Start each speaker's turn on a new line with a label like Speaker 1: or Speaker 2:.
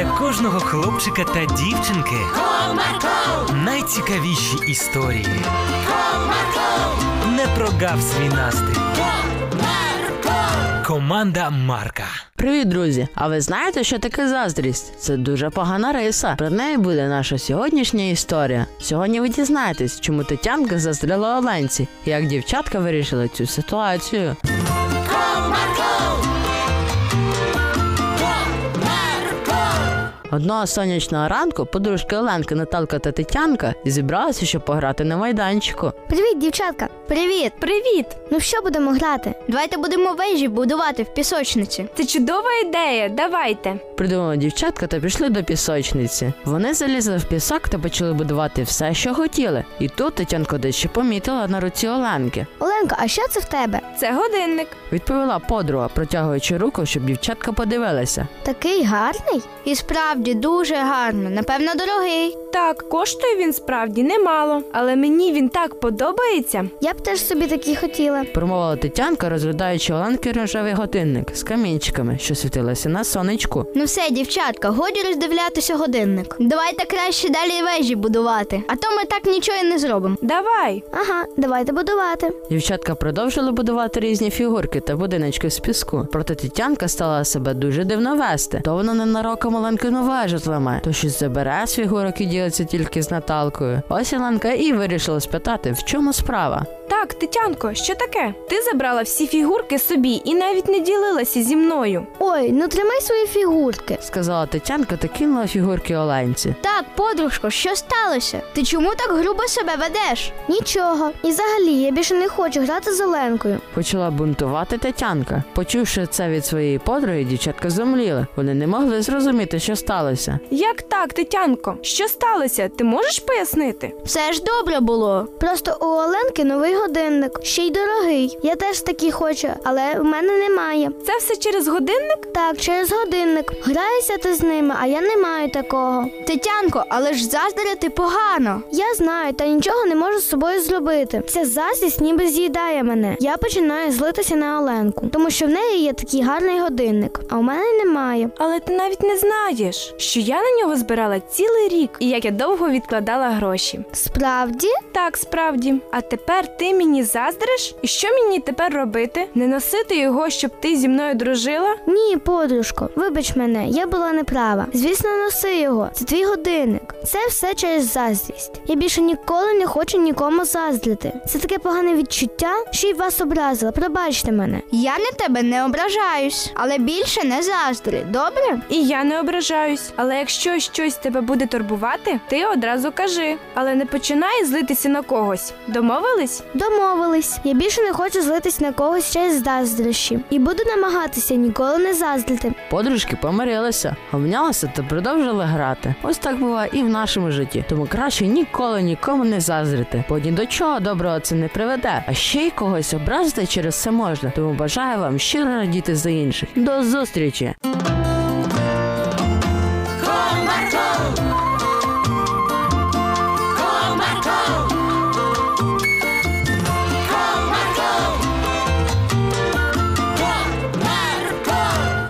Speaker 1: для кожного хлопчика та дівчинки
Speaker 2: Comarco,
Speaker 1: найцікавіші історії.
Speaker 2: Comarco,
Speaker 1: Не прогав свій настрій.
Speaker 2: Comarco.
Speaker 1: Команда Марка.
Speaker 3: Привіт, друзі! А ви знаєте, що таке заздрість? Це дуже погана риса. Про неї буде наша сьогоднішня історія. Сьогодні ви дізнаєтесь, чому Тетянка заздрила Оленці, і як дівчатка вирішили цю ситуацію. Одного сонячного ранку подружки Оленка, Наталка та Тетянка зібралися, щоб пограти на майданчику.
Speaker 4: Привіт, дівчатка. Привіт.
Speaker 5: Привіт!
Speaker 4: Ну що будемо грати? Давайте будемо вежі будувати в пісочниці.
Speaker 5: Це чудова ідея. Давайте.
Speaker 3: Придумали дівчатка та пішли до пісочниці. Вони залізли в пісок та почали будувати все, що хотіли. І тут Тетянка дещо помітила на руці Оленки.
Speaker 4: Оленка, а що це в тебе?
Speaker 5: Це годинник.
Speaker 3: Відповіла подруга, протягуючи руку, щоб дівчатка подивилася.
Speaker 4: Такий гарний? І справді дуже гарно. Напевно, дорогий.
Speaker 5: Так, коштує він справді немало, але мені він так подобається.
Speaker 4: Я б теж собі такі хотіла.
Speaker 3: Промовила Тетянка, розглядаючи Оленки рожевий годинник з камінчиками, що світилися на сонечку.
Speaker 4: Ну все, дівчатка, годі роздивлятися годинник. Давайте краще далі вежі будувати, а то ми так нічого і не зробимо.
Speaker 5: Давай.
Speaker 4: Ага, давайте будувати.
Speaker 3: Дівчатка продовжили будувати різні фігурки та будиночки з піску. Проте Тетянка стала себе дуже дивно вести. То вона ненароком Оленкину вежу зламає, то щось забере з фігурок і ділиться тільки з Наталкою. Ось Оленка і вирішила спитати, в чому справа.
Speaker 5: Так, Тетянко, що таке? Ти забрала всі фігурки собі і навіть не ділилася зі мною.
Speaker 4: Ой, ну тримай свої фігурки.
Speaker 3: Сказала Тетянка та кинула фігурки Оленці.
Speaker 4: Так, подружко, що сталося? Ти чому так грубо себе ведеш? Нічого. І взагалі я більше не хочу грати з Оленкою.
Speaker 3: Почала бунтувати Тетянка. Почувши це від своєї подруги, дівчатка зомліли. Вони не могли зрозуміти, що сталося.
Speaker 5: Як так, Тетянко? Що сталося? Ти можеш пояснити?
Speaker 4: Все ж добре було. Просто у Оленки новий годинник, ще й дорогий. Я теж такий хочу, але в мене немає.
Speaker 5: Це все через годинник?
Speaker 4: Так, через годинник. Граюся ти з ними, а я не маю такого. Тетянко, але ж заздрити погано. Я знаю, та нічого не можу з собою зробити. Ця заздрість ніби з'їдає мене. Я починаю злитися на Оленку, тому що в неї є такий гарний годинник, а у мене немає.
Speaker 5: Але ти навіть не знаєш, що я на нього збирала цілий рік і як я довго відкладала гроші.
Speaker 4: Справді?
Speaker 5: Так, справді. А тепер ти мені заздриш? І що мені тепер робити? Не носити його, щоб ти зі мною дружила?
Speaker 4: Ні, подружко, вибач мене, я була неправа. Звісно, носи його. Це твій годинник. Це все через заздрість. Я більше ніколи не хочу нікому заздрити. Це таке погане відчуття, що й вас образила. Пробачте мене. Я на тебе не ображаюсь, але більше не заздри. Добре?
Speaker 5: І я не ображаюсь. Але якщо щось тебе буде турбувати, ти одразу кажи. Але не починай злитися на когось. Домовились?
Speaker 4: Домовились. Я більше не хочу злитись на когось через заздрощі. І буду намагатися ніколи не заздрити.
Speaker 3: Подружки помирилися, обнялися та продовжили грати. Ось так буває і в нашому житті. Тому краще ніколи нікому не заздрити, бо ні до чого доброго це не приведе. А ще й когось образити через це можна. Тому бажаю вам щиро радіти за інших. До зустрічі!